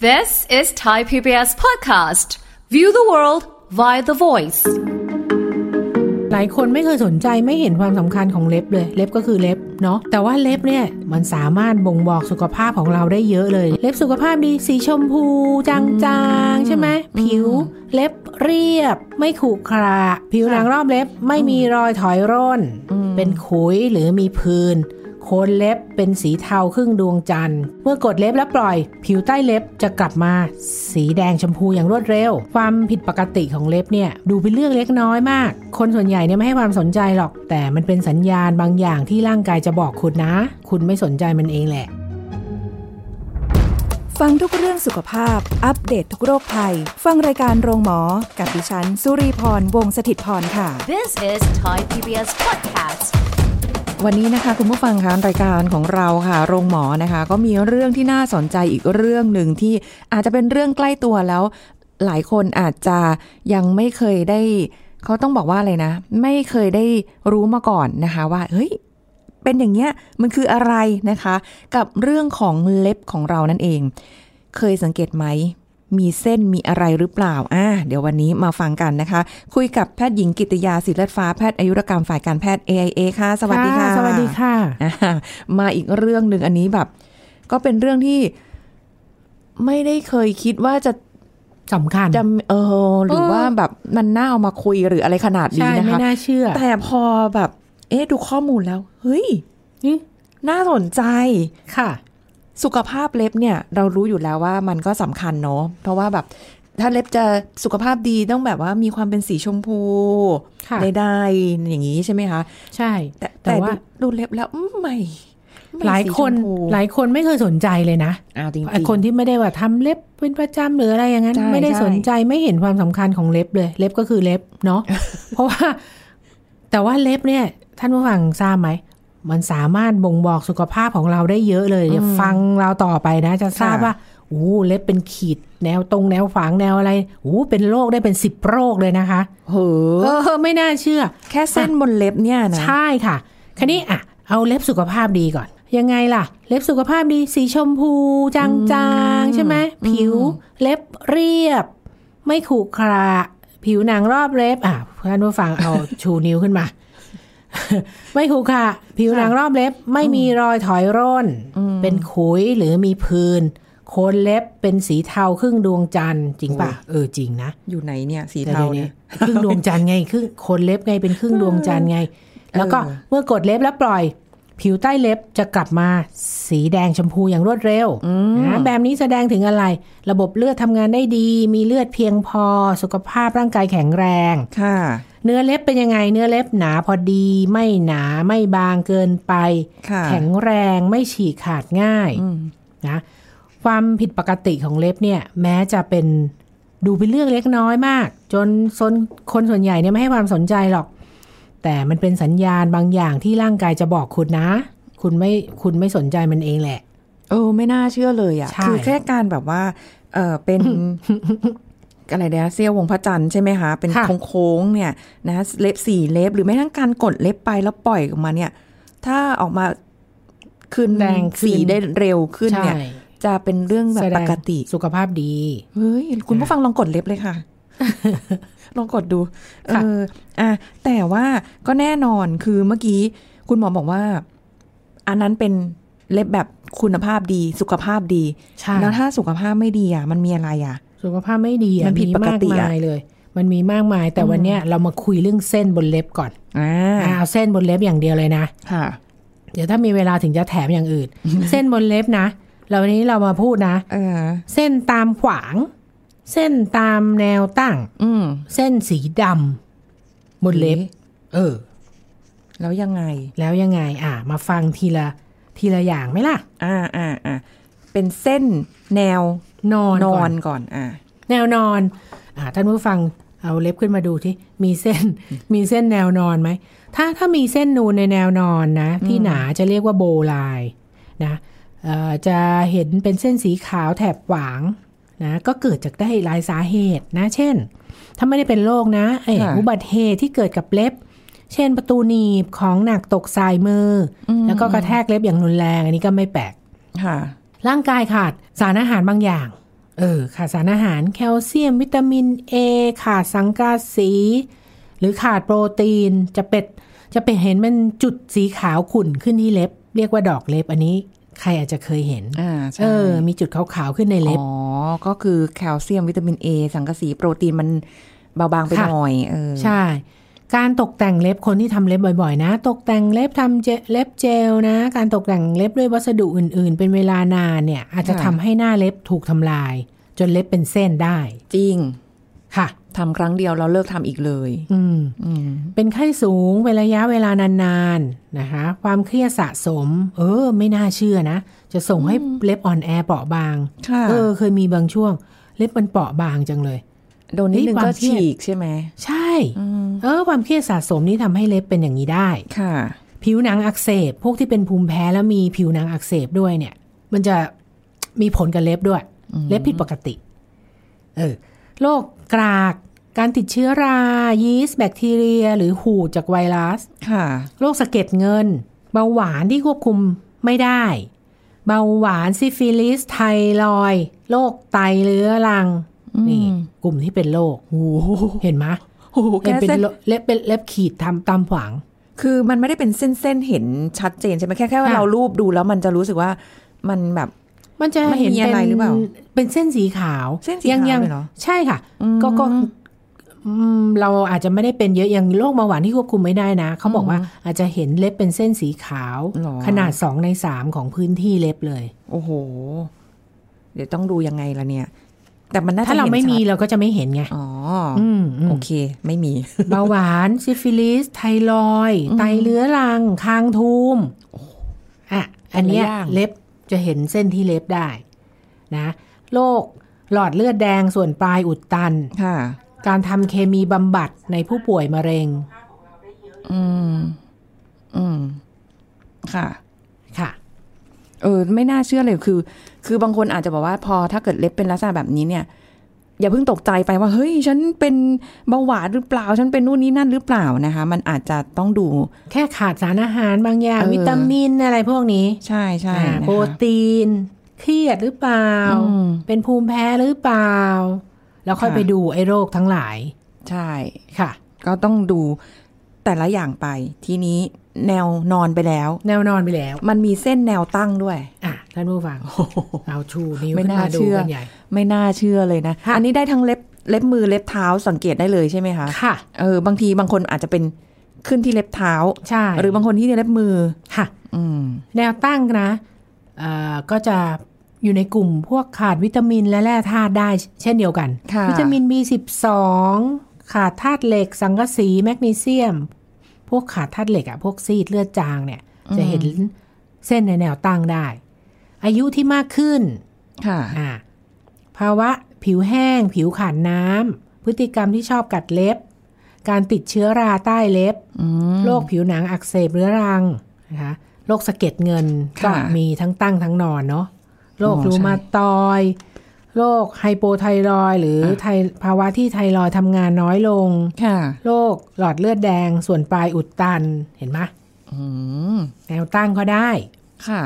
This is Thai PBS podcast. View the world via the voice. หลายคนไม่เคยสนใจไม่เห็นความสำคัญของเล็บเลย เล็บก็คือเล็บเนาะแต่ว่าเล็บเนี่ยมันสามารถบ่งบอกสุขภาพของเราได้เยอะเลย เล็บสุขภาพดีสีชมพู จางๆ ใช่ไหมผิว เล็บเรียบ ไม่ขรุขระผิวหนังรอบเล็บไม่มีรอยถอยร่น เป็นขุยหรือมีพื้น โคนเล็บเป็นสีเทาครึ่งดวงจันทร์ เมื่อกดเล็บแล้วปล่อย ผิวใต้เล็บจะกลับมา สีแดงชมพูอย่างรวดเร็ว ความผิดปกติของเล็บเนี่ยดูเป็นเรื่องเล็กน้อยมาก คนส่วนใหญ่เนี่ยไม่ให้ความสนใจหรอก แต่มันเป็นสัญญาณบางอย่างที่ร่างกายจะบอกคุณนะ คุณไม่สนใจมันเองแหละ ฟังทุกเรื่องสุขภาพ อัปเดตททุกโรคภัย ฟังรายการโรงหมอ กับดิฉัน สุรีพร วงศิตพรค่ะ This is Thai PBS podcast. วันนี้นะคะคุณผู้ฟังคะรายการของเราค่ะโรงหมอนะคะ ก็มีเรื่องที่น่าสนใจอีกเรื่องหนึ่งที่อาจจะเป็นเรื่องใกล้ตัวแล้ว หลายคนอาจจะยังไม่เคยได้ เขาต้องบอกว่าอะไรนะ ไม่เคยได้รู้มาก่อนนะคะ ว่าเฮ้ยเป็นอย่างเงี้ยมันคืออะไรนะคะ กับเรื่องของเล็บของเรานั่นเอง เคยสังเกตไหม มีเส้นมีอะไรหรือเปล่าอ่าเดี๋ยววันนี้มาฟังกันนะคะ คุยกับแพทย์หญิงกิตยาศิลฟ้าแพทย์อายุรกรรมฝ่ายการแพทย์ AIA ค่ะ สวัสดีค่ะ สวัสดีค่ะอ่ามาอีกเรื่องหนึ่งอันนี้แบบ ก็เป็นเรื่องที่ไม่ได้เคยคิดว่าจะสำคัญจะเออหรือว่าแบบมันน่าเอามาคุยหรืออะไรขนาดนี้ใช่นะไม่คะน่าเชื่อ แต่พอแบบ เอ๊ะดูข้อมูลแล้ว เฮ้ยนี่น่าสนใจค่ะ สุขภาพเล็บเนี่ยเรารู้อยู่แล้วว่ามันก็สำคัญเนาะเพราะว่าแบบถ้าเล็บจะสุขภาพดีต้องแบบว่ามีความเป็นสีชมพูค่ะได้ๆอย่างนี้ใช่ไหมคะ ใช่ แต่แต่แต่ว่าดูดูเล็บแล้วอืมไม่ไม่หลายคนสีชมพูหลายคนไม่เคยสนใจเลยนะอ้าวจริงๆไอ้คนที่ไม่ได้ว่าทำเล็บเป็นประจำหรืออะไรอย่างนั้นใช่ไม่ได้ใช่สนใจไม่เห็นความสำคัญของเล็บเลย เล็บก็คือเล็บเนาะเพราะว่า แต่ว่าเล็บเนี่ย ท่านผู้ฟังทราบไหม มันสามารถบ่งบอกสุขภาพของเราได้เยอะเลยเดี๋ยวฟังเราต่อไปนะ จะทราบว่าโอ้เล็บเป็นขีดแนวตรงแนวฝางแนวอะไรโอ้เป็นโรคได้เป็นสิบโรคเลยนะคะเหเออะอไม่น่าเชื่อ แค่เส้นบนเล็บเนี่ยนะ ใช่ค่ะ คันนี้อะ เอาเล็บสุขภาพดีก่อน ยังไงล่ะ เล็บสุขภาพดีสีชมพู จางๆ ใช่ไหมผิว เล็บเรียบ ไม่ขรุขระผิวหนังรอบเล็บ อะท่านผู้ฟังเอาชูนิ้วขึ้นมา ไม่ขรุขระผิวหนังรอบเล็บไม่มีรอยถอยร่น เป็นขุยหรือมีพื้นโคนเล็บเป็นสีเทาครึ่งดวงจันทร์จริงป่ะเออจริงนะ อยู่ไหนเนี่ย สีแต่เทาดี๋วเนี่ยครึ่งดวงจันทร์ไงครึ่งโคนเล็บไงเป็นครึ่งดวงจันทร์ไง แล้วก็เออเมื่อกดเล็บแล้วปล่อย ผิวใต้เล็บจะกลับมาสีแดงชมพูอย่างรวดเร็วนะแบบนี้แสดงถึงอะไร ระบบเลือดทำงานได้ดี มีเลือดเพียงพอสุขภาพร่างกายแข็งแรงค่ะ เนื้อเล็บเป็นยังไง เนื้อเล็บหนาพอดี ไม่หนาไม่บางเกินไปค่ะแข็งแรงไม่ฉีกขาดง่ายนะความผิดปกติของเล็บเนี่ย แม้จะเป็นดูเป็นเรื่องเล็กน้อยมาก จนซนคนส่วนใหญ่เนี่ยไม่ให้ความสนใจหรอก แต่มันเป็นสัญญาณบางอย่างที่ร่างกายจะบอกคุณนะ คุณไม่คุณไม่สนใจมันเองแหละ เออ ไม่น่าเชื่อเลยอะใช่คือแค่การแบบว่า เออเป็น อะไรเนี่ยเสี้ยววงพระจันทร์ใช่ไหมคะ เป็นค่ะโค้งๆเนี่ยนะเล็บสี่เล็บหรือแม้ทั้งการกดเล็บไปแล้วปล่อยออกมาเนี่ย ถ้าออกมาคืนแดงขึ้นสีได้เร็วขึ้นเนี่ยใช่จะเป็นเรื่องแบบแสดปงกติสุขภาพดีเฮ้ยคุณผู้ฟังลองกดเล็บเลยค่ะ ลองกดดูเอค่ะออะแต่ว่าก็แน่นอนคือเมื่อกี้ คุณหมอบอกว่า อันนั้นเป็นเล็บแบบคุณภาพดี สุขภาพดีใช่แล้วถ้าสุขภาพไม่ดีอะ มันมีอะไรอะ สุขภาพไม่ดีอะมันผิดปกติมากอะมายเลย มันมีมากมาย แต่วันเนี้ยเรามาคุยเรื่องเส้นบนเล็บก่อนอ่าอ่าเอาเส้นบนเล็บอย่างเดียวเลยนะค่ะ เดี๋ยวถ้ามีเวลาถึงจะแถมอย่างอื่น เส้นบนเล็บนะเราวันนี้เรามาพูดนะเออเส้นตามขวาง เส้นตามแนวตั้ง อืมเส้นสีดำบนเล็บ เออ แล้วยังไง แล้วยังไง อะ มาฟังทีละทีละอย่างไหมล่ะ อ่าอ่าอ่าเป็นเส้นแนว นอนนอก่อนก่อนอ่าแนวนอนอ่าท่านผู้ฟังเอาเล็บขึ้นมาดูที่มีเส้นมีเส้นแนวนอนไหมถ้าถ้ามีเส้นนูนในแนวนอนนะที่หนาจะเรียกว่าโบไลน์นะเอ่อจะเห็นเป็นเส้นสีขาวแถบขวางนะก็เกิดจากได้หลายสาเหตุนะ เช่น ถ้าไม่ได้เป็นโรคนะไอ้ค่ะอุบัติเหตุที่เกิดกับเล็บ เช่นประตูหนีบของหนักตกสายมืออแล้วก็กระแทกเล็บอย่างรุนแรง อันนี้ก็ไม่แปลกค่ะ ร่างกายขาดสารอาหารบางอย่าง เออ ขาดสารอาหารแคลเซียม วิตามิน A ขาดสังกาสี หรือขาดโปรตีนจะเป็ดจะเป็ดเห็นมันจุดสีขาวขุ่นขึ้นที่เล็บ เรียกว่าดอกเล็บอันนี้ใครอาจจะเคยเห็นอ่าใช่เออ มีจุดขาวๆขึ้นในเล็บ อ๋อ ก็คือแคลเซียมวิตามินเอสังกะสีโปรตีนมันเบาบางไปค่ะหน่อย เออ ใช่ การตกแต่งเล็บคนที่ทำเล็บบ่อยๆ นะ ตกแต่งเล็บทำเจเล็บเจลนะ การตกแต่งเล็บด้วยวัสดุอื่น ๆ เป็นเวลานานเนี่ย อาจจะทำให้หน้าเล็บถูกทำลาย จนเล็บเป็นเส้นได้ จริงค่ะทำครั้งเดียวเราเลิกทำอีกเลย อืมอืมเป็นไข้สูงเป็นระยะเวลานานๆนะคะ ความเครียดสะสม เออ ไม่น่าเชื่อนะ จะส่งให้เล็บอ่อนแอเปราะบางค่ะเออ เคยมีบางช่วง เล็บมันเปราะบางจังเลย โดนนิดนึงนี่ควาก็ฉีกใช่ไหมใช่ความเครียดเออความเครียดสะสมนี่ทำให้เล็บเป็นอย่างนี้ได้ค่ะ ผิวหนังอักเสบพวกที่เป็นภูมิแพ้แล้วมีผิวหนังอักเสบด้วยเนี่ย มันจะมีผลกับเล็บด้วย เล็บผิดปกติ เออโรคกรากการติดเชื้อรา ยีสต์ แบคทีเรีย หรือหูดจากไวรัส ค่ะ โรคสะเก็ดเงิน เบาหวานที่ควบคุมไม่ได้ เบาหวานซิฟิลิส ไทรอยด์โรคไตเรื้อรัง นี่ กลุ่มที่เป็นโรคเห็นไหมโอ้โหเห็นแค่เป็นเส้นโรคเล็บเป็นเล็บขีดทำตามขวาง คือมันไม่ได้เป็นเส้นๆเห็นชัดเจนใช่ไหมแค่แค่ว่าค่ะเรารูปดูแล้วมันจะรู้สึกว่ามันแบบมันจะเห็นมันมีเป็อะไรนหรือเปล่า เป็นเส้นสีขาว เส้นสีขาวยังเลยเหรอใช่ค่ะ ก็ก็อืมเราอาจจะไม่ได้เป็นเยอะอย่างโรคเบาหวานที่ควบคุมไม่ได้นะเขาบอกว่าอาจจะเห็นเล็บเป็นเส้นสีขาวหรอขนาดสองในสามของพื้นที่เล็บเลย โอ้โห เดี๋ยวต้องดูยังไงล่ะเนี่ย แต่มันน่าจะถ้าเราไม่มีเห็นชัดเราก็จะไม่เห็นไง อ๋อออืมอืมโอเค ไม่มี เบาหวาน ซิฟิลิส ไทรอยด์ไตเรื้อรัง คางทูมอะ อันเนี้ยแต่ละอย่างเล็บจะเห็นเส้นที่เล็บได้นะโรคหลอดเลือดแดงส่วนปลายอุดตัน ค่ะ การทำเคมีบำบัดในผู้ป่วยมะเร็ง อืม อืม ค่ะ ค่ะ เออ ไม่น่าเชื่อเลยคือ คือบางคนอาจจะบอกว่าพอถ้าเกิดเล็บเป็นลักษณะแบบนี้เนี่ย อย่าเพิ่งตกใจไปว่าเฮ้ย ฉันเป็นเบาหวานหรือเปล่า ฉันเป็นนู่นนี่นั่นหรือเปล่านะคะ มันอาจจะต้องดู แค่ขาดสารอาหารบางอย่างเออวิตามินอะไรพวกนี้ ใช่ใช่อ่านะคะโปรตีน เครียดหรือเปล่าอืมเป็นภูมิแพ้หรือเปล่า แล้วค่อยค่ะไปดูไอ้โรคทั้งหลาย ใช่ค่ะ ก็ต้องดูแต่ละอย่างไปทีนี้ แนวนอนไปแล้ว แนวนอนไปแล้ว มันมีเส้นแนวตั้งด้วย อะท่านผู้ฟังเอาชูนิ้วไม่ขึ้นน่ามาดูเชื่อกันใหญ่ไม่น่าเชื่อเลยนะค่ะอันนี้ได้ทั้งเล็บเล็บมือเล็บเท้าสังเกตได้เลยใช่ไหมคะ ค่ะ เออบางทีบางคนอาจจะเป็นขึ้นที่เล็บเท้า ใช่ หรือบางคนที่เล็บมือ ค่ะ อืม แนวตั้งนะเอ่อก็จะอยู่ในกลุ่มพวกขาดวิตามินและแร่ธาตุได้เช่นเดียวกันค่ะวิตามิน B12 ขาดธาตุเหล็ก สังกะสี แมกนีเซียม พวกขาดธาตุเหล็กอะพวกซีดเลือดจางเนี่ย จะเห็นเส้นในแนวตั้งได้ อายุที่มากขึ้น ค่ะอ่าภาวะผิวแห้ง ผิวขาดน้ำพฤติกรรมที่ชอบกัดเล็บ การติดเชื้อราใต้เล็บโรคผิวหนังอักเสบเรื้อรังนะคะโรคสะเก็ดเงินก็ค่ะมีทั้งตั้งทั้งนอนเนาะโรคอ๋อรูใช่มาตอยด์ โรคไฮโปไทรอยด์หรือไทภาวะที่ไทรอยด์ทำงานน้อยลงค่ะโรคหลอดเลือดแดงส่วนปลายอุดตันเห็นไหมอืมแนวตั้งก็ได้ ค่ะ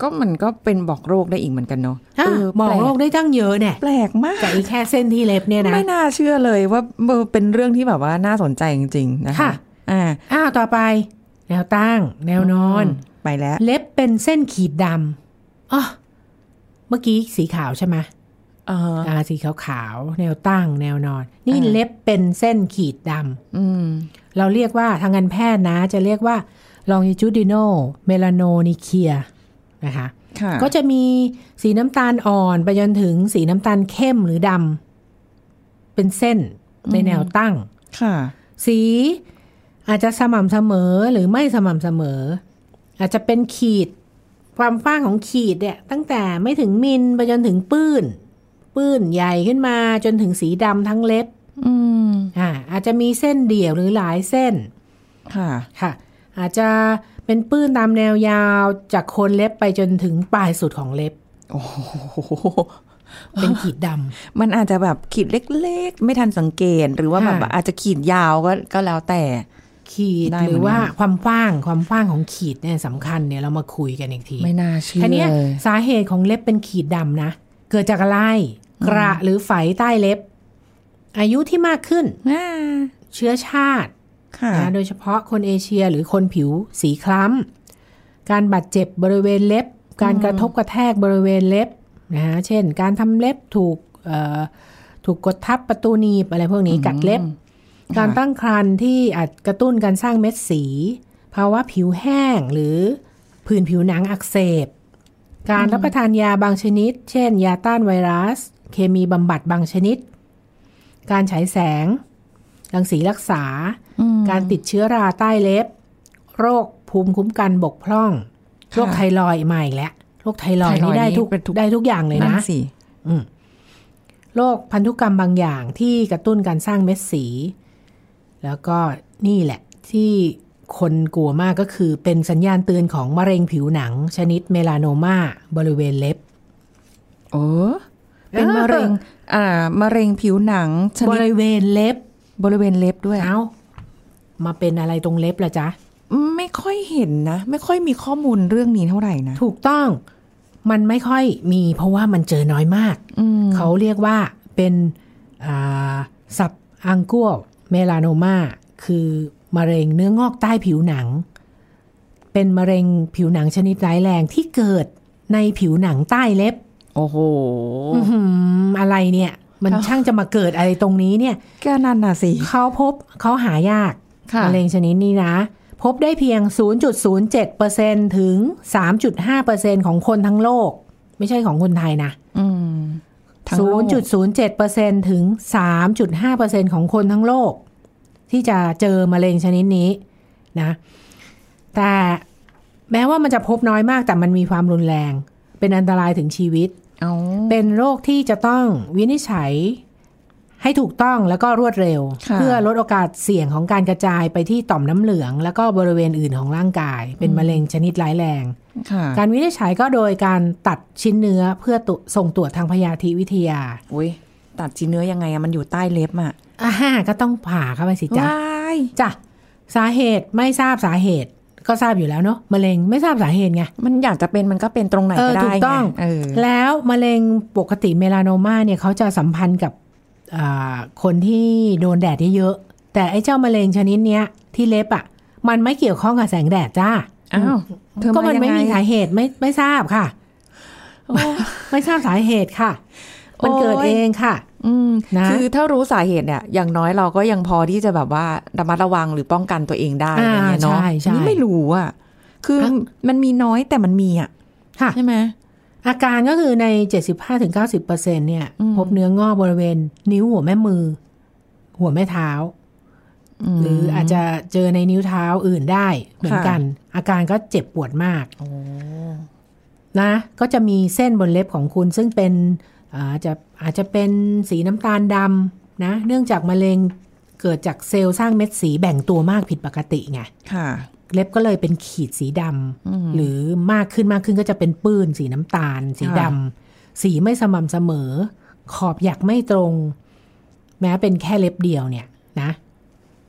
ก็มันก็เป็นบอกโรคได้อีกเหมือนกันเนาะอะเบอกโรคได้ตั้งเยอะเนี่ยแปลกมากกับอีแค่เส้นที่เล็บเนี่ยนะไม่น่าเชื่อเลยว่าเออเป็นเรื่องที่แบบว่าน่าสนใจจริงๆนะคะค่ะอ่าอ้าวต่อไป แนวตั้ง แนวนอนไปแล้ว เล็บเป็นเส้นขีดดำอ๋อเมื่อกี้สีขาวใช่ไหม เอออ่าสีขาวขาวๆ แนวตั้งแนวนอน นี่อ่าเล็บเป็นเส้นขีดดอืมำเราเรียกว่าทางการแพทย์นะ จะเรียกว่า longitudinal melanonychia นะคะค่ะก็จะมีสีน้ำตาลอ่อนไปจนถึงสีน้ำตาลเข้มหรือดำเป็นเส้นในแนวตั้งค่ะสีอาจจะสม่ำเสมอหรือไม่สม่ำเสมอ อาจจะเป็นขีด ความฟ้างของขีดเนี่ย ตั้งแต่ไม่ถึงมิลไปจนถึงปื้น ปื้นใหญ่ขึ้นมาจนถึงสีดำทั้งเล็บอืมอ่าอาจจะมีเส้นเดี่ยวหรือหลายเส้น ค่ะค่ะ อาจจะเป็นปื้นตามแนวยาวจากโคนเล็บไปจนถึงปลายสุดของเล็บ โอ้โหเป็นขีดดำมันอาจจะแบบขีดเล็กๆ ไม่ทันสังเกต หรือว่าแบบค่ะอาจจะขีดยาวก็ก็แล้วแต่ ขีดได้หเหมืรืออนกันว่าความฟ้างความฟ้างของขีดเนี่ยสำคัญเนี่ยเรามาคุยกันอีกที ไม่น่าเชื่อทีเนี้ยเลยสาเหตุของเล็บเป็นขีดดำนะ เกิดจากอะไร กระหรือไฝใต้เล็บ อายุที่มากขึ้นอ่าเชื้อชาติค่ะนะโดยเฉพาะคนเอเชียหรือคนผิวสีคล้ำ การบาดเจ็บบริเวณเล็บ การกระทบกระแทกบริเวณเล็บนะฮะเช่น การทำเล็บถูกเอ่อถูกกดทับประตูหนีบอะไรพวกนี้กัดเล็บ การตั้งครรภ์ที่อาจกระตุ้นการสร้างเม็ดสี ภาวะผิวแห้งหรือผื่นผิวหนังอักเสบ การรับประทานยาบางชนิด เช่น ยาต้านไวรัส เคมีบำบัดบางชนิด การฉายแสง รังสีรักษา การติดเชื้อราใต้เล็บ โรคภูมิคุ้มกันบกพร่อง โรคไทรอยด์มาอีกแล้ว โรคไทรอยด์นี่ได้ทุกเป็นทุกได้ทุกอย่างเลยนั่นะนสิโรคพันธุกรรมบางอย่างที่กระตุ้นการสร้างเม็ดสี แล้วก็นี่แหละที่คนกลัวมากก็คือเป็นสัญญาณเตือนของมะเร็งผิวหนัง ชนิดเมลานโนมาบริเวณเล็บ โอ้ เป็นมะเร็งอ่ามะเร็งผิวหนังชบนิดริเวณเล็บบริเวณเล็บด้วยเอ้ามาเป็นอะไรตรงเล็บละจ๊ะไม่ค่อยเห็นนะ ไม่ค่อยมีข้อมูลเรื่องนี้เท่าไหร่นะ ถูกต้อง มันไม่ค่อยมีเพราะว่ามันเจอน้อยมากอืมเขาเรียกว่าเป็นสับอังกัวเมลานโนมาคือมะเร็งเนื้องอกใต้ผิวหนัง เป็นมะเร็งผิวหนังชนิดร้ายแรงที่เกิดในผิวหนังใต้เล็บ โอ้โหอื้อหืออะไรเนี่ย มันค่ะช่างจะมาเกิดอะไรตรงนี้เนี่ย ก็นั่นน่ะสิเขาพบเขาหายากค่ะมะเร็งชนิดนี้นะ พบได้เพียง 0.07%ถึง 3.5%ของคนทั้งโลก ไม่ใช่ของคนไทยนะอืมทั้งโลก0.07%ถึง 3.5%ของคนทั้งโลก ที่จะเจอมะเร็งชนิดนี้นะ แต่แม้ว่ามันจะพบน้อยมากแต่มันมีความรุนแรง เป็นอันตรายถึงชีวิตเอาเป็นโรคที่จะต้องวินิจฉัยให้ถูกต้องแล้วก็รวดเร็วค่ะเพื่อลดโอกาสเสี่ยงของการกระจายไปที่ต่อมน้ำเหลือง แล้วก็บริเวณอื่นของร่างกาย เป็นมะเร็งชนิดร้ายแรงค่ะการวินิจฉัยก็โดยการตัดชิ้นเนื้อเพื่อตุส่งตรวจทางพยาธิวิทยาอุ้ยตัดชิ้นเนื้อยังไงอะมันอยู่ใต้เล็บอะอ่าก็ต้องผ่าเข้าไปสิจ๊ะว้ายจ้ะสาเหตุไม่ทราบสาเหตุ ก็ทราบอยู่แล้วเนาะมะเร็งไม่ทราบสาเหตุไงมันอยากจะเป็นมันก็เป็นตรงไหนเออก็ได้ถูกต้องไเออแล้วมะเร็งปกติเมลานโนมาเนี่ยเขาจะสัมพันธ์กับอ่าคนที่โดนแดดเยอะๆแต่ไอ้เจ้ามะเร็งชนิดเนี้ย ที่เล็บอะ มันไม่เกี่ยวข้องกับแสงแดดจ้าอ้าวเธอก็มามันยังไม่ไงมีสาเหตุไม่ไม่ทราบค่ะไม่ทราบสาเหตุค่ะ มันเกิดโอ้ยเองค่ะ อืมนะคือถ้ารู้สาเหตุเนี่ย อย่างน้อยเราก็ยังพอที่จะแบบว่าระมัดระวังหรือป้องกันตัวเองได้อะไรเงี้ยเนาะอ่าใช่ใช่นี่ไม่รู้อะ คืออะมันมีน้อยแต่มันมีอะค่ะใช่ไหมอาการก็คือใน 75-90%เนี่ยอืมพบเนื้องอกบริเวณ นิ้วหัวแม่มือ หัวแม่เท้ามหรืออาจจะเจอในนิ้วเท้าอื่นได้เหมือนค่ะกัน อาการก็เจ็บปวดมากโอ้นะ ก็จะมีเส้นบนเล็บของคุณซึ่งเป็น อาจจะอาจจะเป็นสีน้ำตาลดำนะ เนื่องจากมะเร็งเกิดจากเซลล์สร้างเม็ดสีแบ่งตัวมากผิดปกติไงค่ะ เล็บก็เลยเป็นขีดสีดำหรือมากขึ้นมากขึ้นก็จะเป็นปื้นสีน้ำตาล สีดำสีไม่สม่ำเสมอ ขอบหยักไม่ตรง แม้เป็นแค่เล็บเดียวเนี่ยนะ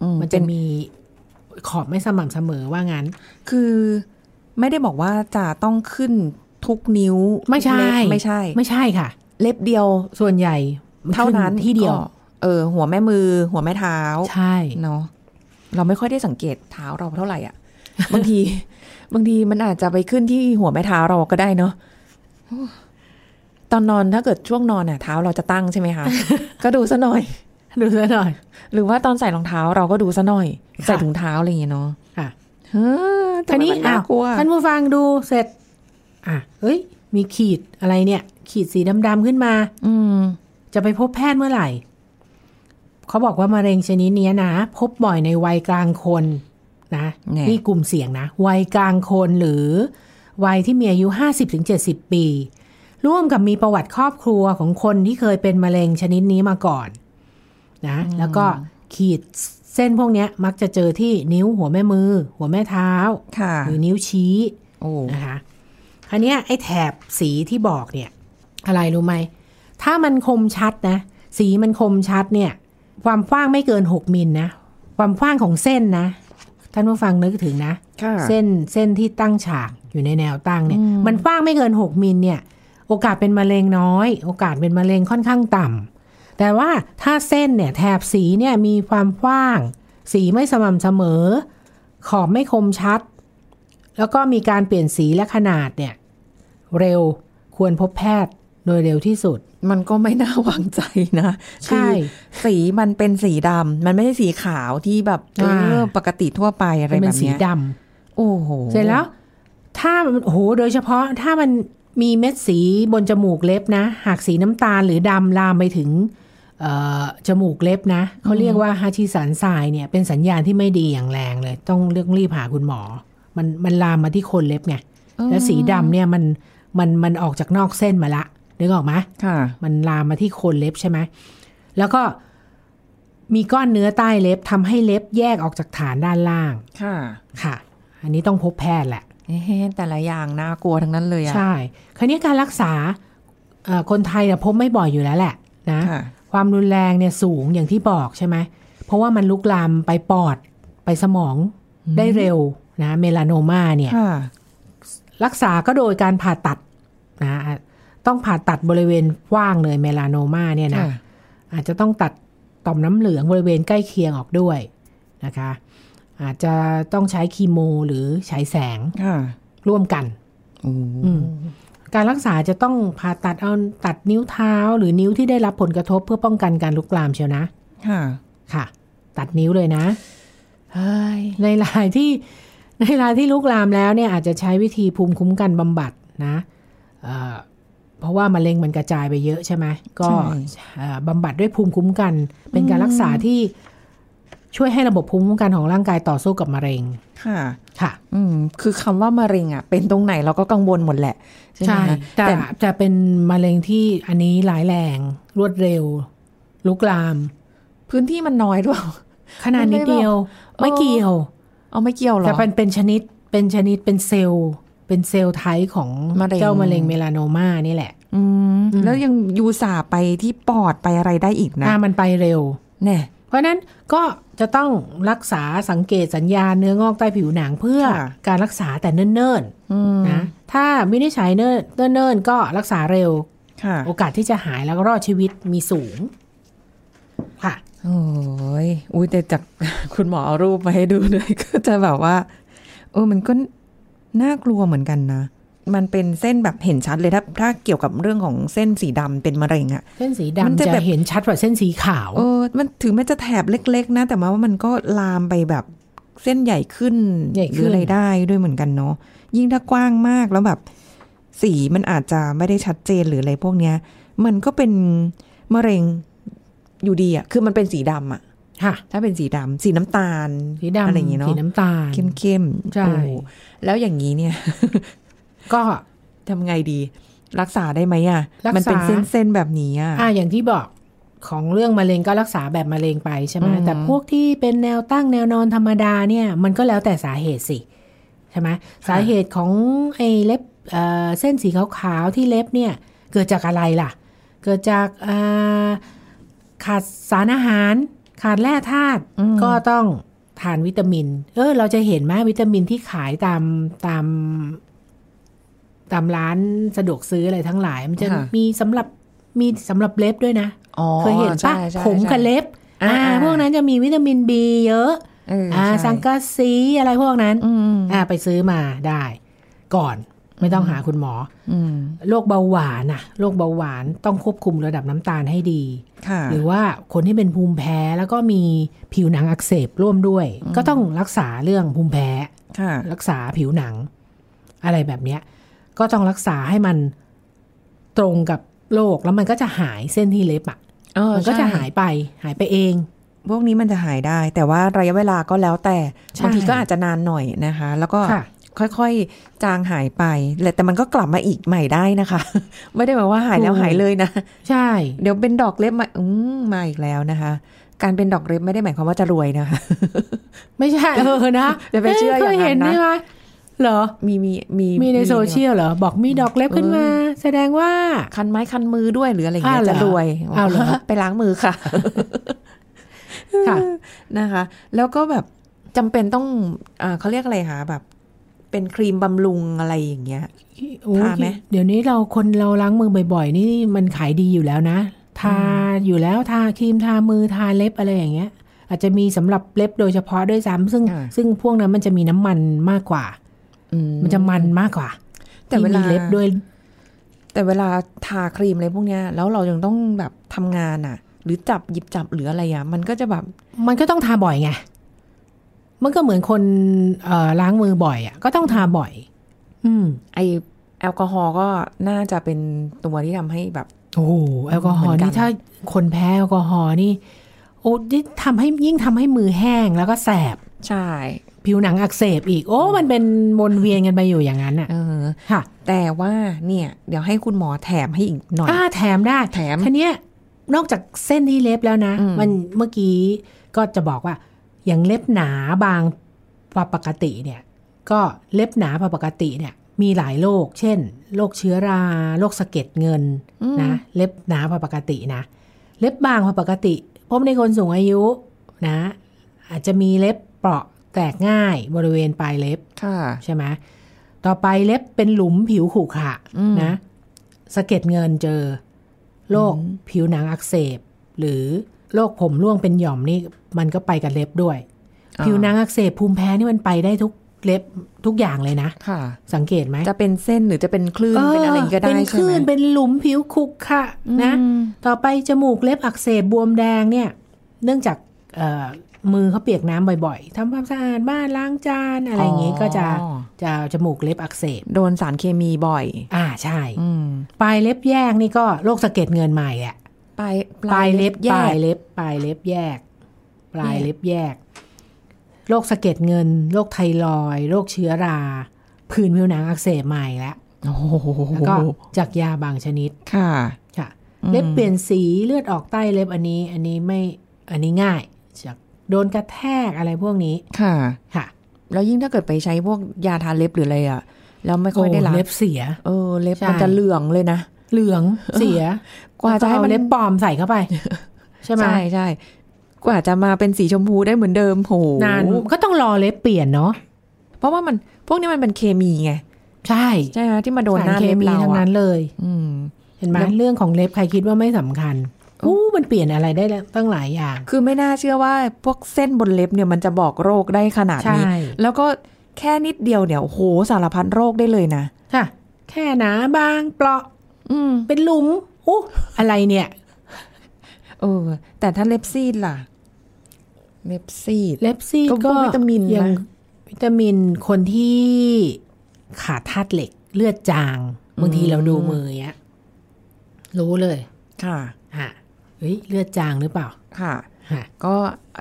อืมมันเป็จะนมีขอบไม่สม่ำเสมอว่างั้น คือไม่ได้บอกว่าจะต้องขึ้นทุกนิ้ว ไม่ใช่ทุกเล็บไม่ใช่ ไม่ใช่ค่ะ เล็บเดียวส่วนใหญ่มัเท่านั้นขึ้ที่เดียวก็เออ หัวแม่มือ หัวแม่เท้า ใช่เนาะเราไม่ค่อยได้สังเกตเท้าเราเท่าไหร่อะบางที บางทีมันอาจจะไปขึ้นที่หัวแม่เท้าเราก็ได้เนาะตอนนอนถ้าเกิดช่วงนอนเนี่ยเท้าเราจะตั้งใช่ไหมคะก็ดูซะหน่อย ดูซะหน่อย หรือว่าตอนใส่รองเท้าเราก็ดูซะหน่อยค่ะใส่ถุงเท้าอะไรอย่างเงี้ยเนาะค่ะเฮ้อทีนี้ทำไมมัน่ากลัวอ้าวท่านผู้ฟังดูเสร็จ อะเฮ้ย มีขีดอะไรเนี่ย ขีดสีดำๆขึ้นมา อืม จะไปพบแพทย์เมื่อไหร่ เขาบอกว่ามะเร็งชนิดเนี้ยนะ พบบ่อยในวัยกลางคนนะแน่นี่กลุ่มเสี่ยงนะ วัยกลางคนหรือ วัยที่มีอายุ 50-70 ปี ร่วมกับมีประวัติครอบครัวของคนที่เคยเป็นมะเร็งชนิดนี้มาก่อน นะ แล้วก็ขีดเส้นพวกเนี้ยมักจะเจอที่นิ้วหัวแม่มือ หัวแม่เท้าค่ะหรือนิ้วชี้โอ้นะคะคราวเนี้ยไอ้แถบสีที่บอกเนี่ย อะไรรู้ไหม ถ้ามันคมชัดนะ สีมันคมชัดเนี่ย ความกว้างไม่เกิน6มิลนะ ความกว้างของเส้นนะ ท่านผู้ฟังนึกถึงนะค่ะเส้นเส้นที่ตั้งฉากอยู่ในแนวตั้งเนี่ย มันกว้างไม่เกิน6มิลเนี่ย โอกาสเป็นมะเร็งน้อย โอกาสเป็นมะเร็งค่อนข้างต่ำแต่ว่าถ้าเส้นเนี่ยแถบสีเนี่ยมีความกว้าง สีไม่สม่ำเสมอ ขอบไม่คมชัด แล้วก็มีการเปลี่ยนสีและขนาดเนี่ย เร็วควรพบแพทย์ โดยเร็วที่สุด มันก็ไม่น่าวางใจนะ ใช่คือสีมันเป็นสีดำ มันไม่ใช่สีขาวที่แบบเออ่าอปกติทั่วไปอะไรมันแบเป็นบสีเนี้ยดโอ้โหำเสร็จแล้ว ถ้ามันโอ้โห โดยเฉพาะถ้ามันมีเม็ดสีบนจมูกเล็บนะ หากสีน้ำตาลหรือดำลามไปถึงเอ่อจมูกเล็บนะ เขาเรียกว่าฮาชิสันทรายเนี่ยเป็นสัญญาณที่ไม่ดีอย่างแรงเลย ต้องเรียกรีบหาคุณหมอ มันมันลามมาที่โคนเล็บไง แล้วสีดำเนี่ยมันมันมันออกจากนอกเส้นมาละ นึกออกไหมค่ะมันลามมาที่โคนเล็บใช่ไหมแล้วก็มีก้อนเนื้อใต้เล็บทำให้เล็บแยกออกจากฐานด้านล่าง ค่ะ ค่ะ อันนี้ต้องพบแพทย์แหละเอ๊ะแต่ละอย่างน่ากลัวทั้งนั้นเลยอะใช่ คราวนี้การรักษาเอ่อคนไทยเนี่ยพบไม่บ่อยอยู่แล้วแหละนะค่ะความรุนแรงเนี่ยสูงอย่างที่บอกใช่ไหม เพราะว่ามันลุกลามไปปอดไปสมองได้เร็วนะ เมลาโนมาเนี่ยค่ะรักษาก็โดยการผ่าตัดนะ ต้องผ่าตัดบริเวณกว้างเลยเมลาโนมาเนี่ยนะค่ะอาจจะต้องตัดต่อมน้ำเหลืองบริเวณใกล้เคียงออกด้วยนะคะ อาจจะต้องใช้คีโมหรือฉายแสงค่ะร่วมกันโอ้อืมการรักษาจะต้องผ่าตัดเอาตัดนิ้วเท้า หรือนิ้วที่ได้รับผลกระทบเพื่อป้องกันการลุกลามเชียวนะค่ะค่ะ ตัดนิ้วเลยนะเฮ้ยในรายที่ในรายที่ลุกลามแล้วเนี่ยอาจจะใช้วิธีภูมิคุ้มกันบำบัดนะ เอ่อเพราะว่ามะเร็งมันกระจายไปเยอะใช่ไหมก็เอ่อบำบัดด้วยภูมิคุ้มกัน เป็นการรักษาที่ช่วยให้ระบบภูมิคุ้มกันของร่างกายต่อสู้กับมะเร็ง ค่ะ ค่ะ อืม คือคำว่ามะเร็งอะ เป็นตรงไหนเราก็กังวลหมดแหละ ใช่ไหมใช่คะแต่แต่จะเป็นมะเร็งที่อันนี้ร้ายแรง รวดเร็ว ลุกลาม พื้นที่มันน้อยด้วยขนาดนิดเดียวมันไม่แบบไม่เกี่ยว เอาไม่เกี่ยวหรอ แต่เป็นเป็นชนิด เป็นชนิด เป็นเซลล์ เป็น cell type ของมะเร็งเจ้ามะเร็งเมลาโนมานี่แหละอืมแล้วยังอุตส่าห์ไปที่ปอดไปอะไรได้อีกนะอ่ามันไปเร็วแน่เพราะฉะนั้นก็จะต้องรักษาสังเกตสัญญาณเนื้องอกใต้ผิวหนังเพื่อค่ะการรักษาแต่เนิ่นอืมๆนะถ้าวินิจฉัยเนิ่นเนิ่นๆก็รักษาเร็วค่ะโอกาสที่จะหายแล้วก็รอดชีวิตมีสูง ค่ะโอ้ยอุ้ยแต่จากคุณหมอเอารูปมาให้ดูเลยก็จะแบบว่า เออมันก็ น่ากลัวเหมือนกันนะ มันเป็นเส้นแบบเห็นชัดเลยถ้าถ้าเกี่ยวกับเรื่องของเส้นสีดำเป็นมะเร็งอะเส้นสีมันดำจะจะแบบเห็นชัดกว่าเส้นสีขาวเออมันถึงแม้จะแถบเล็ก ๆ นะ แต่ว่ามันก็ลามไปแบบเส้นใหญ่ขึ้นใหญ่หขึ้รือนอะไรได้ด้วยเหมือนกันเนาะยิ่งถ้ากว้างมากแล้วแบบ สีมันอาจจะไม่ได้ชัดเจนหรืออะไรพวกเนี้ย มันก็เป็นมะเร็งอยู่ดีอะคือมันเป็นสีดำอะค่ะ ถ้าเป็นสีดำสีน้ำตาล สีดำอะไรอย่างงี้เนอะสีน้ำตาล เข้มๆใช่โอ้แล้วอย่างนี้เนี่ย ก็ทำไงดี รักษาได้ไหมอะรักษามัมันเป็นเส้นๆแบบนี้อะอ่าอย่างที่บอกของเรื่องมะเร็งก็รักษาแบบมะเร็งไปใช่ไหมอืมแต่พวกที่เป็นแนวตั้งแนวนอนธรรมดาเนี่ย มันก็แล้วแต่สาเหตุสิใช่ไหมสาเหตุของไอ้เล็บเอ่อเส้นสีขาวๆที่เล็บเนี่ย เกิดจากอะไรล่ะ เกิดจากอ่าขาดสารอาหาร ขาดแร่ธาตุก็ต้องทานวิตามิน เออ เราจะเห็นไหมวิตามินที่ขายตามตาม ตามร้านสะดวกซื้ออะไรทั้งหลาย มันจะค่ะมีสำหรับมีสำหรับเล็บด้วยนะอ๋อเคยเห็นปะใช่ใช่ผมกับใช่เล็บอ่าอ่าอ่า พวกนั้นจะมีวิตามินบีเยอะเอออ่าใช่สังกะสีอะไรพวกนั้นอืมอ่า ไปซื้อมาได้ ก่อน ไม่ต้องหาคุณหมออืมโรคเบาหวานน่ะโรคเบาหวานต้องควบคุมระดับน้ำตาลให้ดีค่ะหรือว่าคนที่เป็นภูมิแพ้แล้วก็มีผิวหนังอักเสบร่วมด้วย ก็ต้องรักษาเรื่องภูมิแพ้ค่ะรักษาผิวหนัง อะไรแบบเนี้ย ก็ต้องรักษาให้มันตรงกับโรคแล้วมันก็จะหายเส้นที่เล็บอะเออมันก็จะใช่หายไปหายไปเองพวกนี้มันจะหายได้ แต่ว่าระยะเวลาก็แล้วแต่ใช่บางทีก็อาจจะนานหน่อยนะคะ แล้วก็ ค่ะค่อยๆ จางหายไปแต่มันก็กลับมาอีกใหม่ได้นะคะ ไม่ได้หมายว่าหายแล้วถูกหายเลยนะ ใช่ เดี๋ยวเป็นดอกเล็บมาอืมมาอีกแล้วนะคะ การเป็นดอกเล็บไม่ได้หมายความว่าจะรวยนะคะ ไม่ใช่เออนะอย่าไปเชื่ออย่างนั้นนะเคยเห็นไหมคะเหรอ มีมีมีมีในโซเชียลเหรอ บอกมีดอกเล็บขึ้นมา แสดงว่า คันไม้คันมือด้วยหรืออะไรอย่างเงี้ยอ้าวเหรอจะรวยอ้าวเหรอไปล้างมือค่ะ ค่ะนะคะ แล้วก็แบบจำเป็นต้องอาเขาเรียกอะไรคะแบบ เป็นครีมบำรุงอะไรอย่างเงี้ยโอ้ยทาไหมเดี๋ยวนี้เราคนเราล้างมือบ่อย ๆ นี่มันขายดีอยู่แล้วนะ ทาอยู่แล้วทาครีมทามือทาเล็บอะไรอย่างเงี้ย อาจจะมีสำหรับเล็บโดยเฉพาะด้วยซ้ำซึ่งค่ะซึ่งพวกนั้นมันจะมีน้ำมันมากกว่าอืมันจะมันมากกว่า แต่เวลาที่มีเล็บด้วย แต่เวลาทาครีมอะไรพวกเนี้ย แล้วเรายังต้องแบบทำงานอะ หรือจับหยิบจับหรืออะไรอะ มันก็จะแบบ มันก็ต้องทาบ่อยไง มันก็เหมือนคนเอ่อล้างมือบ่อยอะก็ต้องทาบ่อย อืม ไอแอลกอฮอล์ก็น่าจะเป็นตัวที่ทำให้แบบโอ้โหแอลกอฮอล์เหมือนกันนี่ถ้าคนแพ้แอลกอฮอล์นี่โอ้ยิ่งทำให้ยิ่งทำให้มือแห้งแล้วก็แสบใช่ ผิวหนังอักเสบอีก โอ้ มันเป็นวนเวียนกันไปอยู่อย่างนั้นอะเออค่ะ แต่ว่าเนี่ย เดี๋ยวให้คุณหมอแถมให้อีกหน่อยอ่าแถมได้แถมคันเนี้ยนอกจากเส้นที่เล็บแล้วนะอืมมันเมื่อกี้ก็จะบอกว่า อย่างเล็บหนาบางกว่าปกติเนี่ยก็เล็บหนากว่าปกติเนี่ยมีหลายโรคเช่นโรคเชื้อราโรคสะเก็ดเงินนะเล็บหนากว่าปกตินะ เล็บบางกว่าปกติพบในคนสูงอายุนะอาจจะมีเล็บเปราะแตกง่ายบริเวณปลายเล็บค่ะใช่ไหมต่อไปเล็บเป็นหลุมผิวขรุขระอืมนะสะเก็ดเงินเจอโรคผิวหนังอักเสบ หรือโรคผมร่วงเป็นหย่อมนี่ มันก็ไปกับเล็บด้วย ผิวหนังอักเสบภูมิแพ้นี่มันไปได้ทุกเล็บทุกอย่างเลยนะค่ะ สังเกตไหมจะเป็นเส้นหรือจะเป็นคลื่นเป็นอะไรก็ได้เป็นคใช่ไหมลื่นเป็นหลุมผิวขรุขระนะอืมต่อไปจมูกเล็บอักเสบบวมแดงเนี่ย เนื่องจากเอ่อมือเขาเปียกน้ำบ่อยๆทำความสะอาดบ้านล้างจานอะไรอย่างงี้ก็จะอ๋อจะจมูกเล็บอักเสบ โดนสารเคมีบ่อย อ่าใช่อืมปลายเล็บแยกนี่ก็โรคสะเก็ดเงินใหม่แหละปลายปลายเล็บแยปลายกเล็บปลายเล็บแยก ปลายแยกเล็บแยก โรคสะเก็ดเงิน โรคไทรอยด์โรคเชื้อรา ผื่นผิวหนังอักเสบใหม่แล้วโอ้โหแล้วก็จากยาบางชนิด ค่ะ ค่ะอืมเล็บเปลี่ยนสีเลือดออกใต้เล็บอันนี้ อันนี้ไม่ อันนี้ง่าย จากโดนกระแทกอะไรพวกนี้ ค่ะ ค่ะ แล้วยิ่งถ้าเกิดไปใช้พวกยาทาเล็บหรืออะไรอะ แล้วไม่ค่อยได้ล้างโเล็บเสีย เออ เล็บใช่มันจะเหลืองเลยนะ เหลืองเสีย กว่าจะให้เอมันเล็บปลอมใส่เข้าไป ใช่ไหมใช่ใช่ กว่าจะมาเป็นสีชมพูได้เหมือนเดิมโหนานก็ต้องรอเล็บเปลี่ยนเนาะเพราะว่ามันพวกนี้มันเป็นเคมีไงใช่ใช่ไหมที่มาโดนหน้าสารเคเล็บมีเราทั้งอะนั้นเลย อืมเห็นไหมแล้วเรื่องของเล็บใครคิดว่าไม่สำคัญอู้มันเปลี่ยนอะไรได้ตั้งหลายอย่าง คือไม่น่าเชื่อว่าพวกเส้นบนเล็บเนี่ยมันจะบอกโรคได้ขนาดนี้ใช่แล้วก็แค่นิดเดียวเนี่ยโอ้โหสารพัดโรคได้เลยนะค่ะแค่หนาบางเปราะ อืม เป็นหลุมอู้อะไรเนี่ยเออแต่ถ้าเล็บซีดล่ะ เล็บซีดเล็บซีดก็ก็พวกวิตามินนะยังวิตามินคนที่ขาดธาตุเหล็กเลือดจางบางทีเราดูมือเนี้ยรู้เลย ค่ะฮะเฮ้ยเลือดจางหรือเปล่า ค่ะฮะก็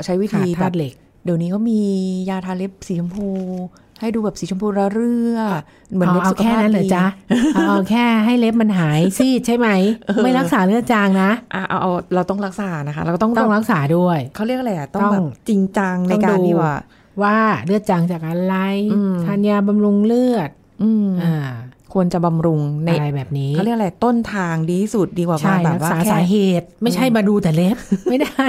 ใช้วิขาธีดแบธาบตุเหล็ก เดี๋ยวนี้ก็มียาทาเล็บสีชมพู ให้ดูแบบสีชมพูระเรื่อ เหมือนเอาเล็บเอาสุขแค่ภาพนั้นเหรอดีจ๊ะเอาเอาแค่ให้เล็บมันหายซีดใช่ไหม ไม่รักษาเลือดจางนะอะเอาเอาเราต้องรักษานะคะ เราก็ต้องต้องรักษาด้วย เขาเรียกอะไรอะต้องต้องแบบจริงจังในต้องการดูที่ว่า ว่าเลือดจางจากอะไรอืมทานยาบำรุงเลือด อืมอ่าควรจะบำรุงในอะไรแบบนี้เขาเรียกอะไรต้นทางดีที่สุดดีกว่าใช่มาแบบรักว่าษาแค่สาเหตุ ไม่ใช่มาดูแต่เล็บไม่ได้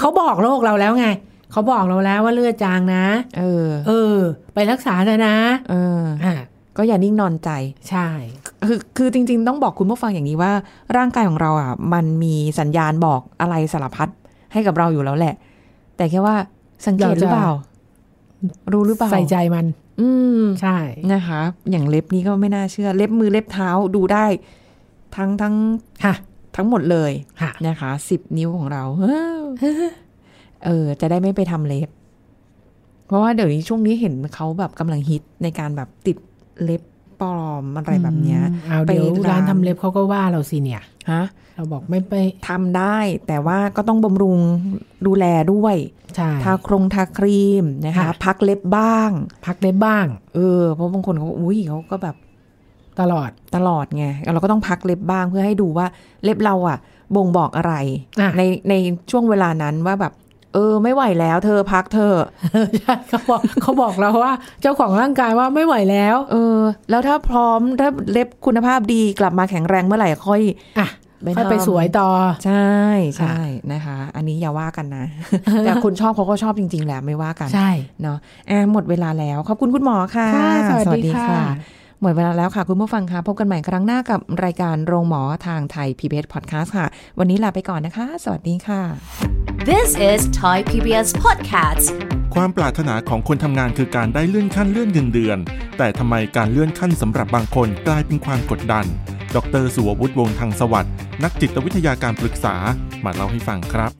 เขาบอกโรคเราแล้วไง เขาบอกเราแล้วว่าเลือดจางนะ เออ เออ ไปรักษาเถอะนะ เอออ่าก็อย่านิ่งนอนใจ ใช่ คือคือจริง ๆ ต้องบอกคุณผู้ฟังอย่างนี้ว่า ร่างกายของเราอะ มันมีสัญญาณบอกอะไรสารพัดให้กับเราอยู่แล้วแหละ แต่แค่ว่าสังเกตหรือเปล่า รู้หรือเปล่าใส่ใจมัน อืมใช่นะคะ อย่างเล็บนี้ก็ไม่น่าเชื่อ เล็บมือเล็บเท้าดูได้ ทั้งทั้งค่ะ ทั้งหมดเลยค่ะนะคะสิบนิ้วของเรา เออจะได้ไม่ไปทำเล็บ เพราะว่าเดี๋ยวนี้ช่วงนี้เห็นเขาแบบกำลังฮิตในการแบบติดเล็บปลอมอะไรแบบเนี้ยอืมเอาไปเดี๋ยวร้านร้านทำเล็บเขาก็ว่าเราสิเนี่ยฮะเราบอกไม่ไปทำได้ แต่ว่าก็ต้องบำรุงดูแลด้วยใช่ทาครงทาครีมนะคะค่ะพักเล็บบ้าง พักเล็บบ้าง เออ เพราะบางคนเขาอุ้ยเขาก็แบบตลอดตลอดไงเราก็ต้องพักเล็บบ้างเพื่อให้ดูว่าเล็บเราอะ บ่งบอกอะไรอะในในช่วงเวลานั้นว่าแบบ เออ ไม่ไหวแล้ว เธอพักเธอะใช่เขาบอกเขาบอกเราว่า เจ้าของร่างกายว่าไม่ไหวแล้ว เออ แล้วถ้าพร้อมถ้าเล็บคุณภาพดีกลับมาแข็งแรงเมื่อไหร่ค่อยอะค่อยไปสวยต่อ ใช่ใช่นะคะ อันนี้อย่าว่ากันนะ แต่คุณชอบเขาก็ชอบจริง ๆ แหละไม่ว่ากัน ใช่เนาะอะหมดเวลาแล้ว ขอบคุณคุณหมอค่ะค่ะสวัสดีค่ะ หมดเวลาแล้วค่ะ คุณผู้ฟังคะพบกันใหม่ครั้งหน้ากับรายการโรงหมอทางไทย PBS Podcast ค่ะ วันนี้ลาไปก่อนนะคะ สวัสดีค่ะ This is Thai PBS Podcast ความปรารถนาของคนทำงานคือการได้เลื่อนขั้นเลื่อนเงินเดือน แต่ทำไมการเลื่อนขั้นสำหรับบางคนกลายเป็นความกดดัน ดรสุวัฒน์วงศ์ทางสวัสดิ์นักจิตวิทยาการปรึกษามาเล่าให้ฟังครับ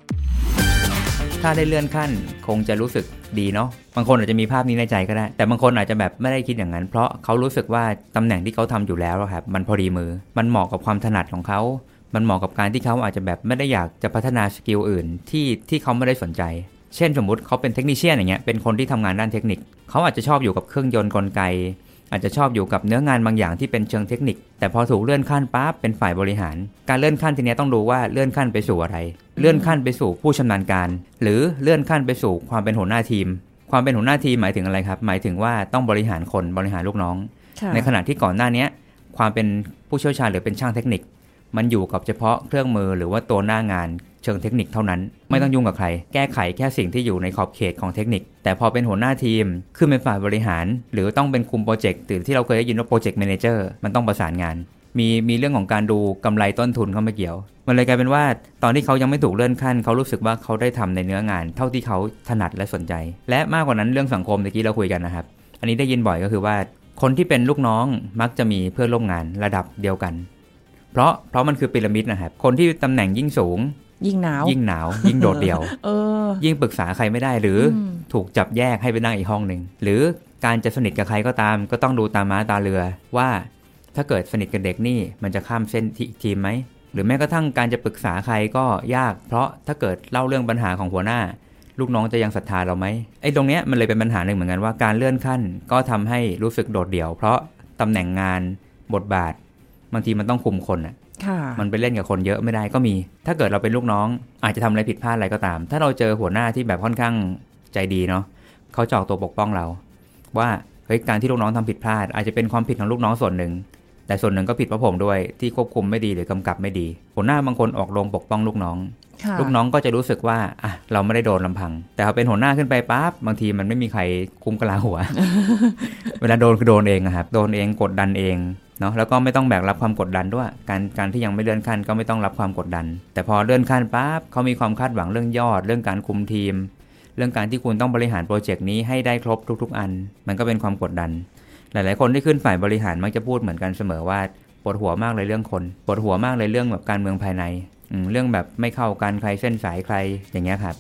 ถ้าได้เลื่อนขั้นคงจะรู้สึกดีเนาะบางคนอาจจะมีภาพนี้ในใจก็ได้ แต่บางคนอาจจะแบบไม่ได้คิดอย่างนั้น เพราะเขารู้สึกว่าตำแหน่งที่เขาทำอยู่แล้วครับมันพอดีมือ มันเหมาะกับความถนัดของเขา มันเหมาะกับการที่เขาอาจจะแบบไม่ได้อยากจะพัฒนาสกิลอื่นที่ที่เขาไม่ได้สนใจ เช่นสมมุติเขาเป็นเทคนิชเชียนอย่างเงี้ยเป็นคนที่ทำงานด้านเทคนิค เขาอาจจะชอบอยู่กับเครื่องยนต์กลไก อาจจะชอบอยู่กับเนื้องานบางอย่างที่เป็นเชิงเทคนิค แต่พอถูกเลื่อนขั้นปั๊บเป็นฝ่ายบริหาร การเลื่อนขั้นทีเนี้ยต้องดูว่าเลื่อนขั้นไปสู่อะไร เลื่อนขั้นไปสู่ผู้ชำนาญการ หรือเลื่อนขั้นไปสู่ความเป็นหัวหน้าทีม ความเป็นหัวหน้าทีมหมายถึงอะไรครับ หมายถึงว่าต้องบริหารคนบริหารลูกน้อง ในขณะที่ก่อนหน้าเนี้ยความเป็นผู้เชี่ยวชาญหรือเป็นช่างเทคนิค มันอยู่กับเฉพาะเครื่องมือหรือว่าตัวหน้างาน เชิงเทคนิคเท่านั้น ไม่ต้องยุ่งกับใคร แก้ไขแค่สิ่งที่อยู่ในขอบเขตของเทคนิค แต่พอเป็นหัวหน้าทีม ขึ้นเป็นฝ่ายบริหาร หรือต้องเป็นคุมโปรเจกต์หรือที่เราเคยได้ยินว่า project manager มันต้องประสานงาน มีมีเรื่องของการดูกำไรต้นทุนเข้ามาเกี่ยว มันเลยกลายเป็นว่า ตอนที่เขายังไม่ถูกเลื่อนขั้น เขารู้สึกว่าเขาได้ทำในเนื้องาน เท่าที่เขาถนัดและสนใจ และมากกว่านั้นเรื่องสังคมเมื่อกี้เราคุยกันนะครับ อันนี้ได้ยินบ่อยก็คือว่า คนที่เป็นลูกน้องมักจะมีเพื่อนร่วมงานระดับเดียวกัน เพราะเพราะมันคือพีระมิดนะครับคนที่ตำแหน่งยิ่งสูง ยิ่งหนาว ยิ่งหนาว ยิ่งโดดเดี่ยวเออ ยิ่งปรึกษาใครไม่ได้หรืออมถูกจับแยกให้ไปนั่งอีกห้องหนึ่งหรือการจะสนิทกับใครก็ตาม ก็ต้องดูตามม้าตาเรือว่า ถ้าเกิดสนิทกับเด็กนี่มันจะข้ามเส้นที่ทีมไหมหรือแม้กระทั่งการจะปรึกษาใครก็ยาก เพราะถ้าเกิดเล่าเรื่องปัญหาของหัวหน้า ลูกน้องจะยังศรัทธาเราไหมไอ้ตรงเนี้ยมันเลยเป็นปัญหาหนึ่งเหมือนกันว่าการเลื่อนขั้นก็ทำให้รู้สึกโดดเดี่ยว เพราะตำแหน่งงานบทบาทบางทีมันต้องคุมคนอะค่ะ มันไปเล่นกับคนเยอะไม่ได้ก็มี ถ้าเกิดเราเป็นลูกน้อง อาจจะทำอะไรผิดพลาดอะไรก็ตาม ถ้าเราเจอหัวหน้าที่แบบค่อนข้างใจดีเนาะเขาจะออกตัวปกป้องเรา ว่าเฮ้ยการที่ลูกน้องทำผิดพลาด อาจจะเป็นความผิดของลูกน้องส่วนหนึ่ง แต่ส่วนหนึ่งก็ผิดเพราะผมด้วยที่ควบคุมไม่ดีหรือกำกับไม่ดี หัวหน้าบางคนออกโรงปกป้องลูกน้องค่ะลูกน้องก็จะรู้สึกว่าอะเราไม่ได้โดนลำพัง แต่พอเป็นหัวหน้าขึ้นไปปั๊บบางทีมันไม่มีใครคุมกะลาหัว เวลาโดนคือโดนเองอะครับโดนเองกดดันเอง เนาะแล้วก็ไม่ต้องแบกรับความกดดันด้วย การการที่ยังไม่เลื่อนขั้นก็ไม่ต้องรับความกดดัน แต่พอเลื่อนขั้นปั๊บเขามีความคาดหวังเรื่องยอด เรื่องการคุมทีม เรื่องการที่คุณต้องบริหารโปรเจกต์นี้ให้ได้ครบทุก ๆ อัน มันก็เป็นความกดดัน หลาย ๆ คนที่ขึ้นฝ่ายบริหารมักจะพูดเหมือนกันเสมอว่าปวดหัวมากเลยเรื่องคนปวดหัวมากเลยเรื่องแบบการเมืองภายในเรื่องแบบไม่เข้ากันใครเส้นสายใครอย่างเงี้ยครับ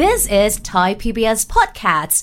This is Thai PBS Podcast